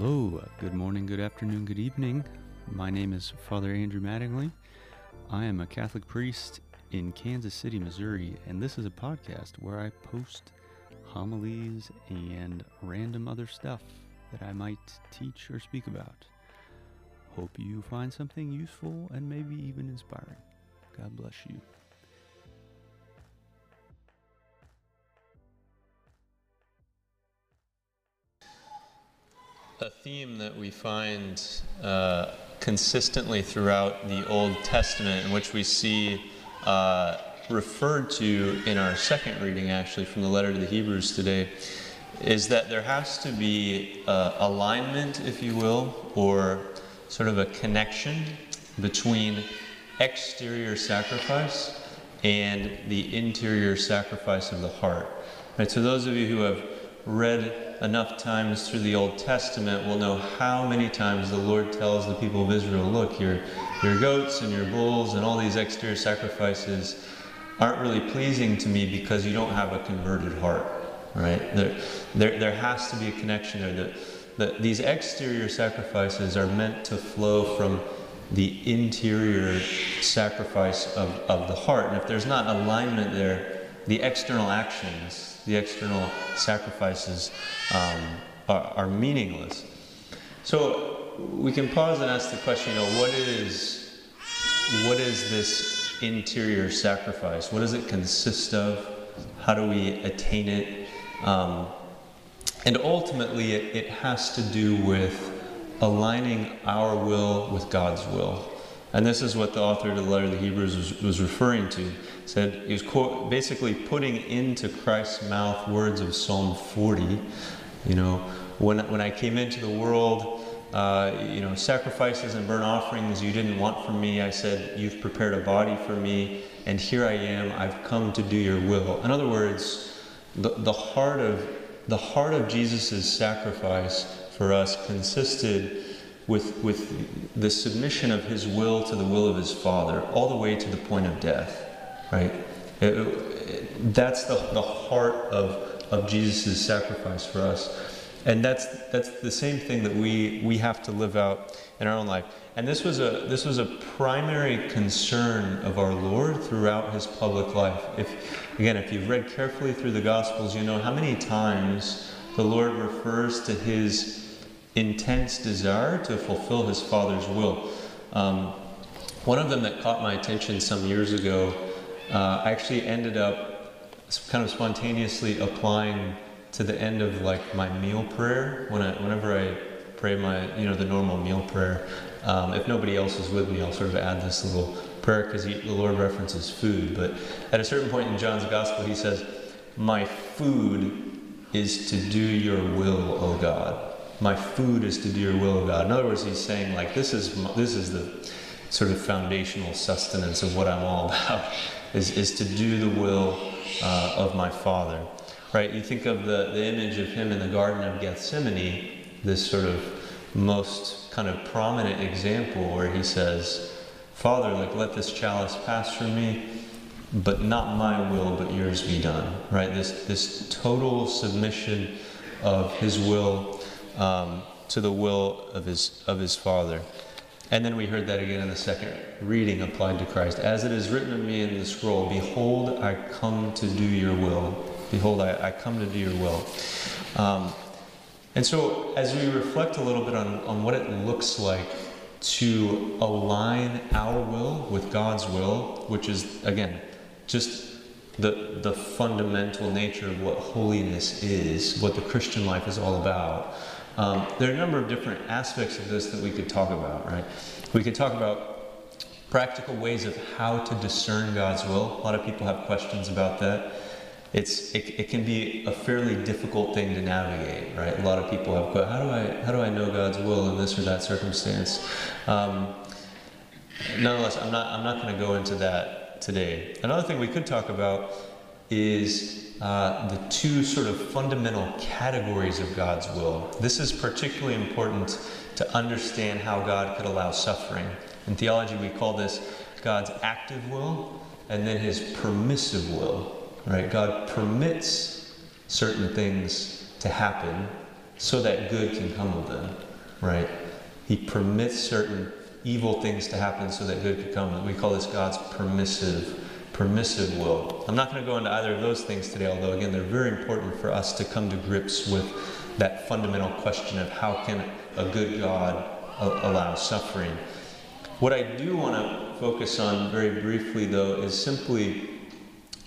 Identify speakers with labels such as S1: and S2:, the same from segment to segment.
S1: Hello, good morning, good afternoon, good evening. My name is Father Andrew Mattingly. I am a Catholic priest in Kansas City, Missouri, and this is a podcast where I post homilies and random other stuff that I might teach or speak about. Hope you find something useful and maybe even inspiring. God bless you.
S2: A theme that we find uh, consistently throughout the Old Testament, in which we see uh, referred to in our second reading, actually, from the letter to the Hebrews today, is that there has to be uh, alignment, if you will, or sort of a connection between exterior sacrifice and the interior sacrifice of the heart. Right, so, those of you who have read enough times through the Old Testament will know how many times the Lord tells the people of Israel, look, your, your goats and your bulls and all these exterior sacrifices aren't really pleasing to me because you don't have a converted heart. Right? There, there, there has to be a connection there. That, the, these exterior sacrifices are meant to flow from the interior sacrifice of, of the heart. And if there's not alignment there, the external actions the external sacrifices um, are, are, meaningless. So we can pause and ask the question, you know, what is, what is this interior sacrifice? What does it consist of? How do we attain it? Um, and ultimately, it, it has to do with aligning our will with God's will. And this is what the author of the letter to the Hebrews was, was referring to. Said he was quote, basically putting into Christ's mouth words of Psalm 40. You know, when, when I came into the world, uh, you know, sacrifices and burnt offerings you didn't want from me. I said, You've prepared a body for me, and here I am. I've come to do your will. In other words, the, the heart of the heart of Jesus' sacrifice for us consisted with, with the submission of his will to the will of his Father, all the way to the point of death, right? It, it, that's the, the heart of, of Jesus' sacrifice for us. And that's, that's the same thing that we, we have to live out in our own life. And this was, a, this was a primary concern of our Lord throughout his public life. If, again, if you've read carefully through the Gospels, you know how many times the Lord refers to his intense desire to fulfill his Father's will. Um, one of them that caught my attention some years ago, uh, I actually ended up kind of spontaneously applying to the end of like my meal prayer when I, whenever I pray my you know the normal meal prayer. Um, if nobody else is with me, I'll sort of add this little prayer because the Lord references food. But at a certain point in John's Gospel, he says, "My food is to do your will, O God." my food is to do your will of God. In other words, he's saying like this is this is the sort of foundational sustenance of what I'm all about is, is to do the will uh, of my Father. Right? You think of the, the image of him in the Garden of Gethsemane, this sort of most kind of prominent example where he says, Father, like let this chalice pass from me, but not my will, but yours be done. Right? This this total submission of his will um, to the will of his, of his Father. And then we heard that again in the second reading applied to Christ. As it is written of me in the scroll, Behold, I come to do your will. Behold, I, I come to do your will. Um, and so, as we reflect a little bit on, on what it looks like to align our will with God's will, which is, again, just the, the fundamental nature of what holiness is, what the Christian life is all about. Um, there are a number of different aspects of this that we could talk about, right? We could talk about practical ways of how to discern God's will. A lot of people have questions about that. It's it, it can be a fairly difficult thing to navigate, right? A lot of people have how do I how do I know God's will in this or that circumstance? Um, nonetheless, I'm not I'm not going to go into that today. Another thing we could talk about is uh, the two sort of fundamental categories of God's will. This is particularly important to understand how God could allow suffering. In theology, we call this God's active will and then his permissive will. Right? God permits certain things to happen so that good can come of them, right? He permits certain evil things to happen so that good could come. We call this God's permissive, permissive will. I'm not going to go into either of those things today, although again they're very important for us to come to grips with that fundamental question of how can a good God allow suffering. What I do want to focus on very briefly, though, is simply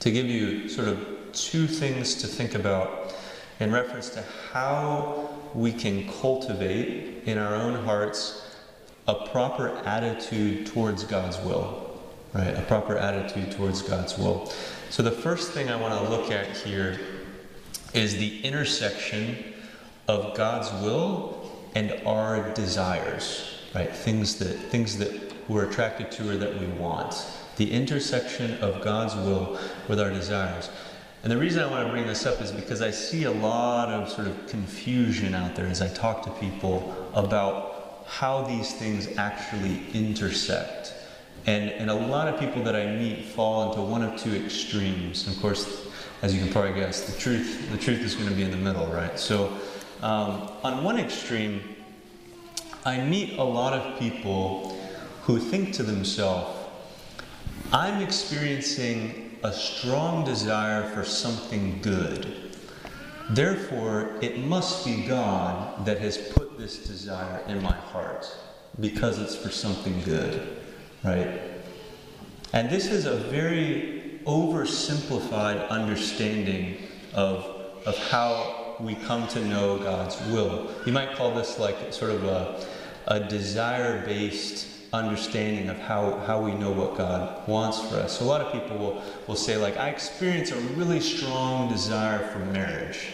S2: to give you sort of two things to think about in reference to how we can cultivate in our own hearts a proper attitude towards God's will, right? A proper attitude towards God's will. So, the first thing I want to look at here is the intersection of God's will and our desires, right? Things that, things that we're attracted to or that we want. The intersection of God's will with our desires. And the reason I want to bring this up is because I see a lot of sort of confusion out there as I talk to people about how these things actually intersect. And, and a lot of people that I meet fall into one of two extremes. And of course, as you can probably guess, the truth, the truth is going to be in the middle, right? So, um, on one extreme, I meet a lot of people who think to themselves, I'm experiencing a strong desire for something good. Therefore, it must be God that has put this desire in my heart because it's for something good, right? And this is a very oversimplified understanding of, of how we come to know God's will. You might call this like sort of a, a desire based understanding of how, how we know what God wants for us. A lot of people will, will say, like, I experience a really strong desire for marriage.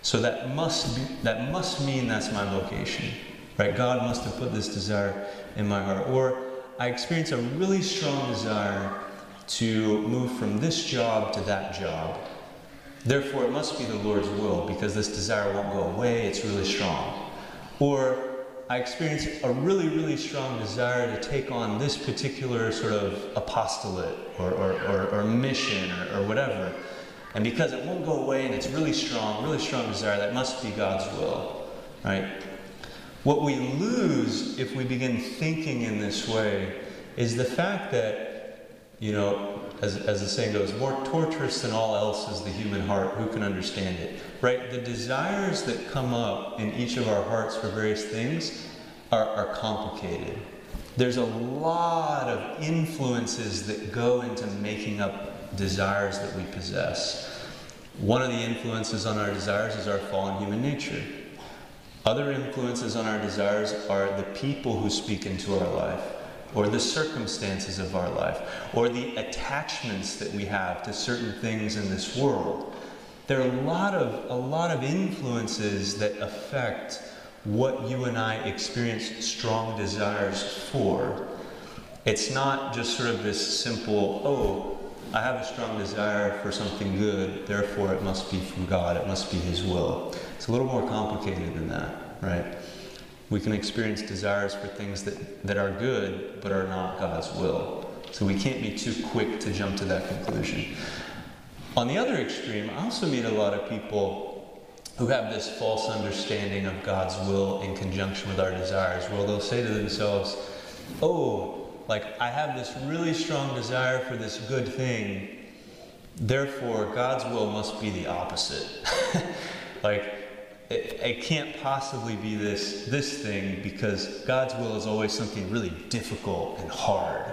S2: So that must be, that must mean that's my vocation. Right? God must have put this desire in my heart. Or I experience a really strong desire to move from this job to that job. Therefore, it must be the Lord's will because this desire won't go away, it's really strong. Or I experienced a really, really strong desire to take on this particular sort of apostolate or, or, or, or mission or, or whatever. And because it won't go away and it's really strong, really strong desire, that must be God's will, right? What we lose if we begin thinking in this way is the fact that, you know, as, as the saying goes, more torturous than all else is the human heart. Who can understand it? Right? The desires that come up in each of our hearts for various things are, are complicated. There's a lot of influences that go into making up desires that we possess. One of the influences on our desires is our fallen human nature. Other influences on our desires are the people who speak into our life or the circumstances of our life, or the attachments that we have to certain things in this world. There are a lot of, a lot of influences that affect what you and I experience strong desires for. It's not just sort of this simple, oh, I have a strong desire for something good, therefore it must be from God, it must be His will. It's a little more complicated than that, right? we can experience desires for things that, that are good but are not God's will. So we can't be too quick to jump to that conclusion. On the other extreme, I also meet a lot of people who have this false understanding of God's will in conjunction with our desires, where they'll say to themselves, Oh, like I have this really strong desire for this good thing, therefore God's will must be the opposite. like, it, it, can't possibly be this this thing because God's will is always something really difficult and hard,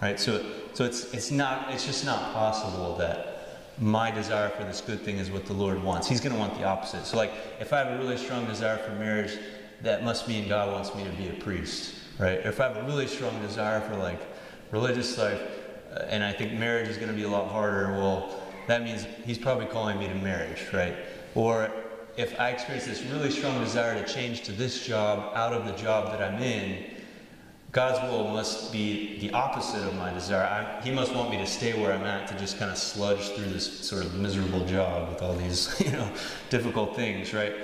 S2: right? So so it's it's not it's just not possible that my desire for this good thing is what the Lord wants. He's going to want the opposite. So like if I have a really strong desire for marriage, that must mean God wants me to be a priest, right? If I have a really strong desire for like religious life, uh, and I think marriage is going to be a lot harder, well, that means He's probably calling me to marriage, right? Or if I experience this really strong desire to change to this job out of the job that I'm in, God's will must be the opposite of my desire. I, he must want me to stay where I'm at to just kind of sludge through this sort of miserable job with all these, you know, difficult things, right?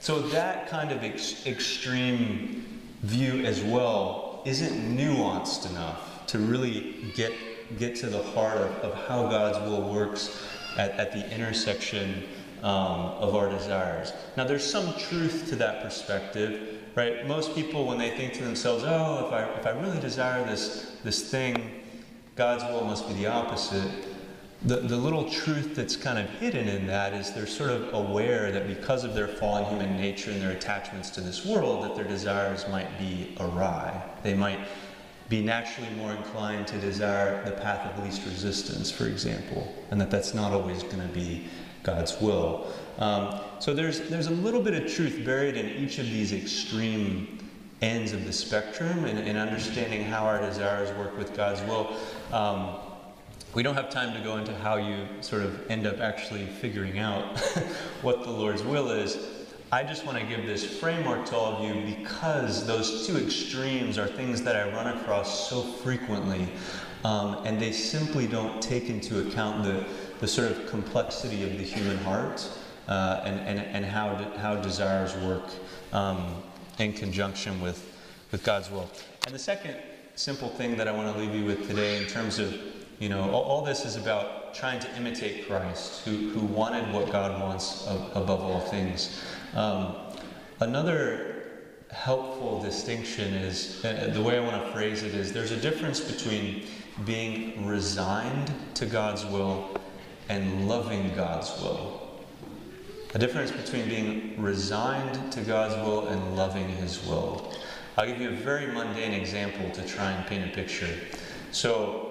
S2: So that kind of ex- extreme view as well isn't nuanced enough to really get get to the heart of, of how God's will works at, at the intersection um, of our desires. Now, there's some truth to that perspective, right? Most people, when they think to themselves, oh, if I, if I really desire this, this thing, God's will must be the opposite. The, the little truth that's kind of hidden in that is they're sort of aware that because of their fallen human nature and their attachments to this world, that their desires might be awry. They might be naturally more inclined to desire the path of least resistance, for example, and that that's not always going to be God's will. Um, so there's, there's a little bit of truth buried in each of these extreme ends of the spectrum in, in understanding how our desires work with God's will. Um, we don't have time to go into how you sort of end up actually figuring out what the Lord's will is. I just want to give this framework to all of you because those two extremes are things that I run across so frequently, um, and they simply don't take into account the, the sort of complexity of the human heart uh, and, and, and how, de- how desires work um, in conjunction with, with God's will. And the second simple thing that I want to leave you with today in terms of, you know, all, all this is about trying to imitate Christ, who, who wanted what God wants above all things. Um, another helpful distinction is uh, the way I want to phrase it is there's a difference between being resigned to God's will and loving God's will. A difference between being resigned to God's will and loving His will. I'll give you a very mundane example to try and paint a picture. So,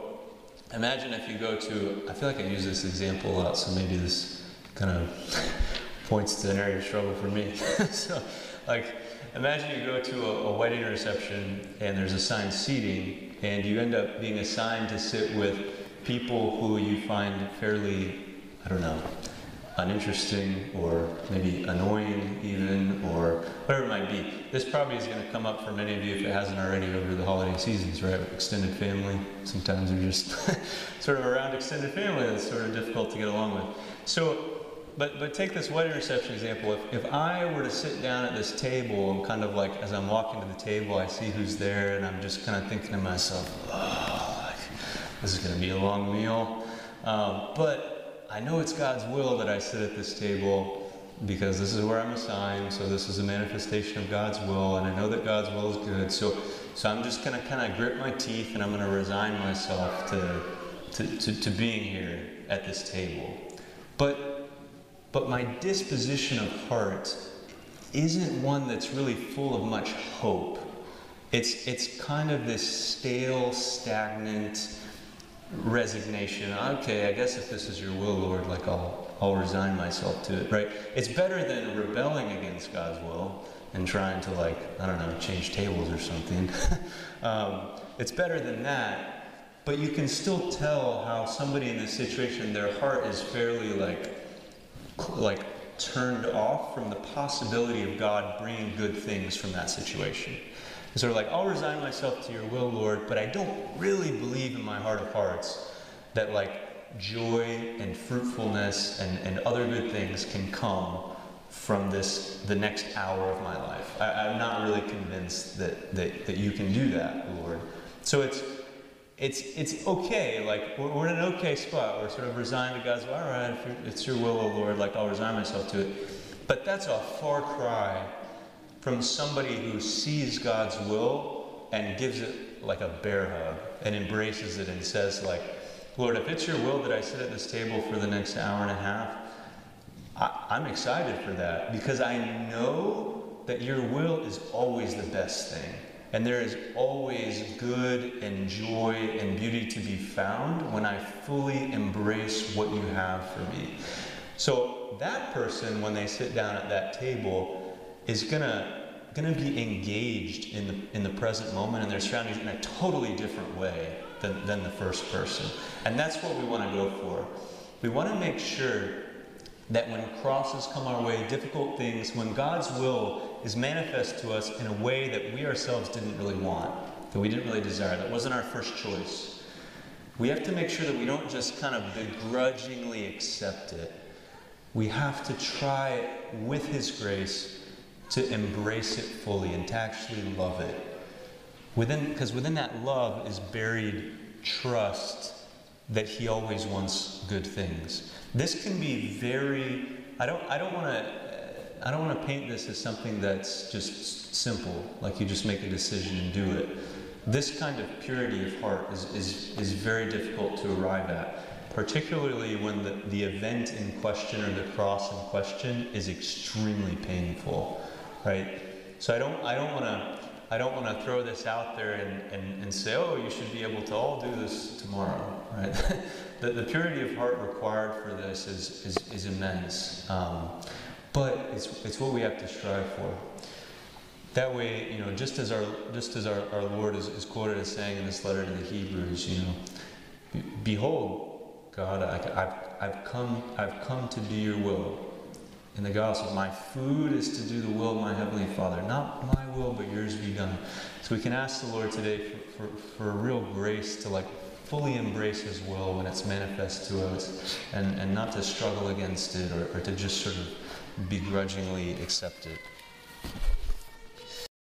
S2: imagine if you go to, I feel like I use this example a lot, so maybe this kind of points to an area of struggle for me. so, like, imagine you go to a, a wedding reception and there's assigned seating, and you end up being assigned to sit with people who you find fairly, I don't know, uninteresting or maybe annoying even or whatever it might be. This probably is going to come up for many of you if it hasn't already over the holiday seasons, right? Extended family. Sometimes you're just sort of around extended family that's sort of difficult to get along with. So but but take this wedding reception example. If if I were to sit down at this table and kind of like as I'm walking to the table, I see who's there, and I'm just kind of thinking to myself, oh, this is going to be a long meal. Um, but I know it's God's will that I sit at this table because this is where I'm assigned. So this is a manifestation of God's will, and I know that God's will is good. So so I'm just going to kind of grit my teeth, and I'm going to resign myself to, to to to being here at this table. But but my disposition of heart isn't one that's really full of much hope. It's, it's kind of this stale, stagnant resignation. Okay, I guess if this is your will, Lord, like I'll, I'll resign myself to it, right? It's better than rebelling against God's will and trying to, like, I don't know, change tables or something. um, it's better than that. But you can still tell how somebody in this situation, their heart is fairly like like turned off from the possibility of God bringing good things from that situation. And sort of like, I'll resign myself to your will, Lord, but I don't really believe in my heart of hearts that like joy and fruitfulness and, and other good things can come from this the next hour of my life. I, am not really convinced that, that that you can do that, Lord. So it's it's it's okay. Like we're, we're, in an okay spot. We're sort of resigned to God's. All right, if it's your will, O Lord, like I'll resign myself to it. But that's a far cry from somebody who sees God's will and gives it like a bear hug and embraces it and says like, Lord, if it's your will that I sit at this table for the next hour and a half, I, I'm excited for that because I know that your will is always the best thing. And there is always good and joy and beauty to be found when I fully embrace what you have for me. So that person, when they sit down at that table, is gonna gonna be engaged in the in the present moment and their surroundings in a totally different way than, than the first person. And that's what we want to go for. We want to make sure that when crosses come our way, difficult things, when God's will is manifest to us in a way that we ourselves didn't really want, that we didn't really desire, that wasn't our first choice, we have to make sure that we don't just kind of begrudgingly accept it. We have to try, with His grace, to embrace it fully and to actually love it. Within, because within that love is buried trust that He always wants good things. This can be very I don't, I don't want to. I don't want to paint this as something that's just simple, like you just make a decision and do it. This kind of purity of heart is, is, is very difficult to arrive at, particularly when the, the event in question or the cross in question is extremely painful, right? So I don't, I don't want to I don't want to throw this out there and, and, and say, oh, you should be able to all do this tomorrow, right? the, the purity of heart required for this is, is, is immense. Um, but it's, it's what we have to strive for. That way, you know, just as our, just as our, our Lord is, is quoted as saying in this letter to the Hebrews, you know, behold, God, I, I've, I've, come, I've come to do your will in the gospel. My food is to do the will of my Heavenly Father. Not my will, but yours be done. So we can ask the Lord today for, for, for a real grace to like fully embrace His will when it's manifest to us and, and not to struggle against it or, or to just sort of begrudgingly accept it.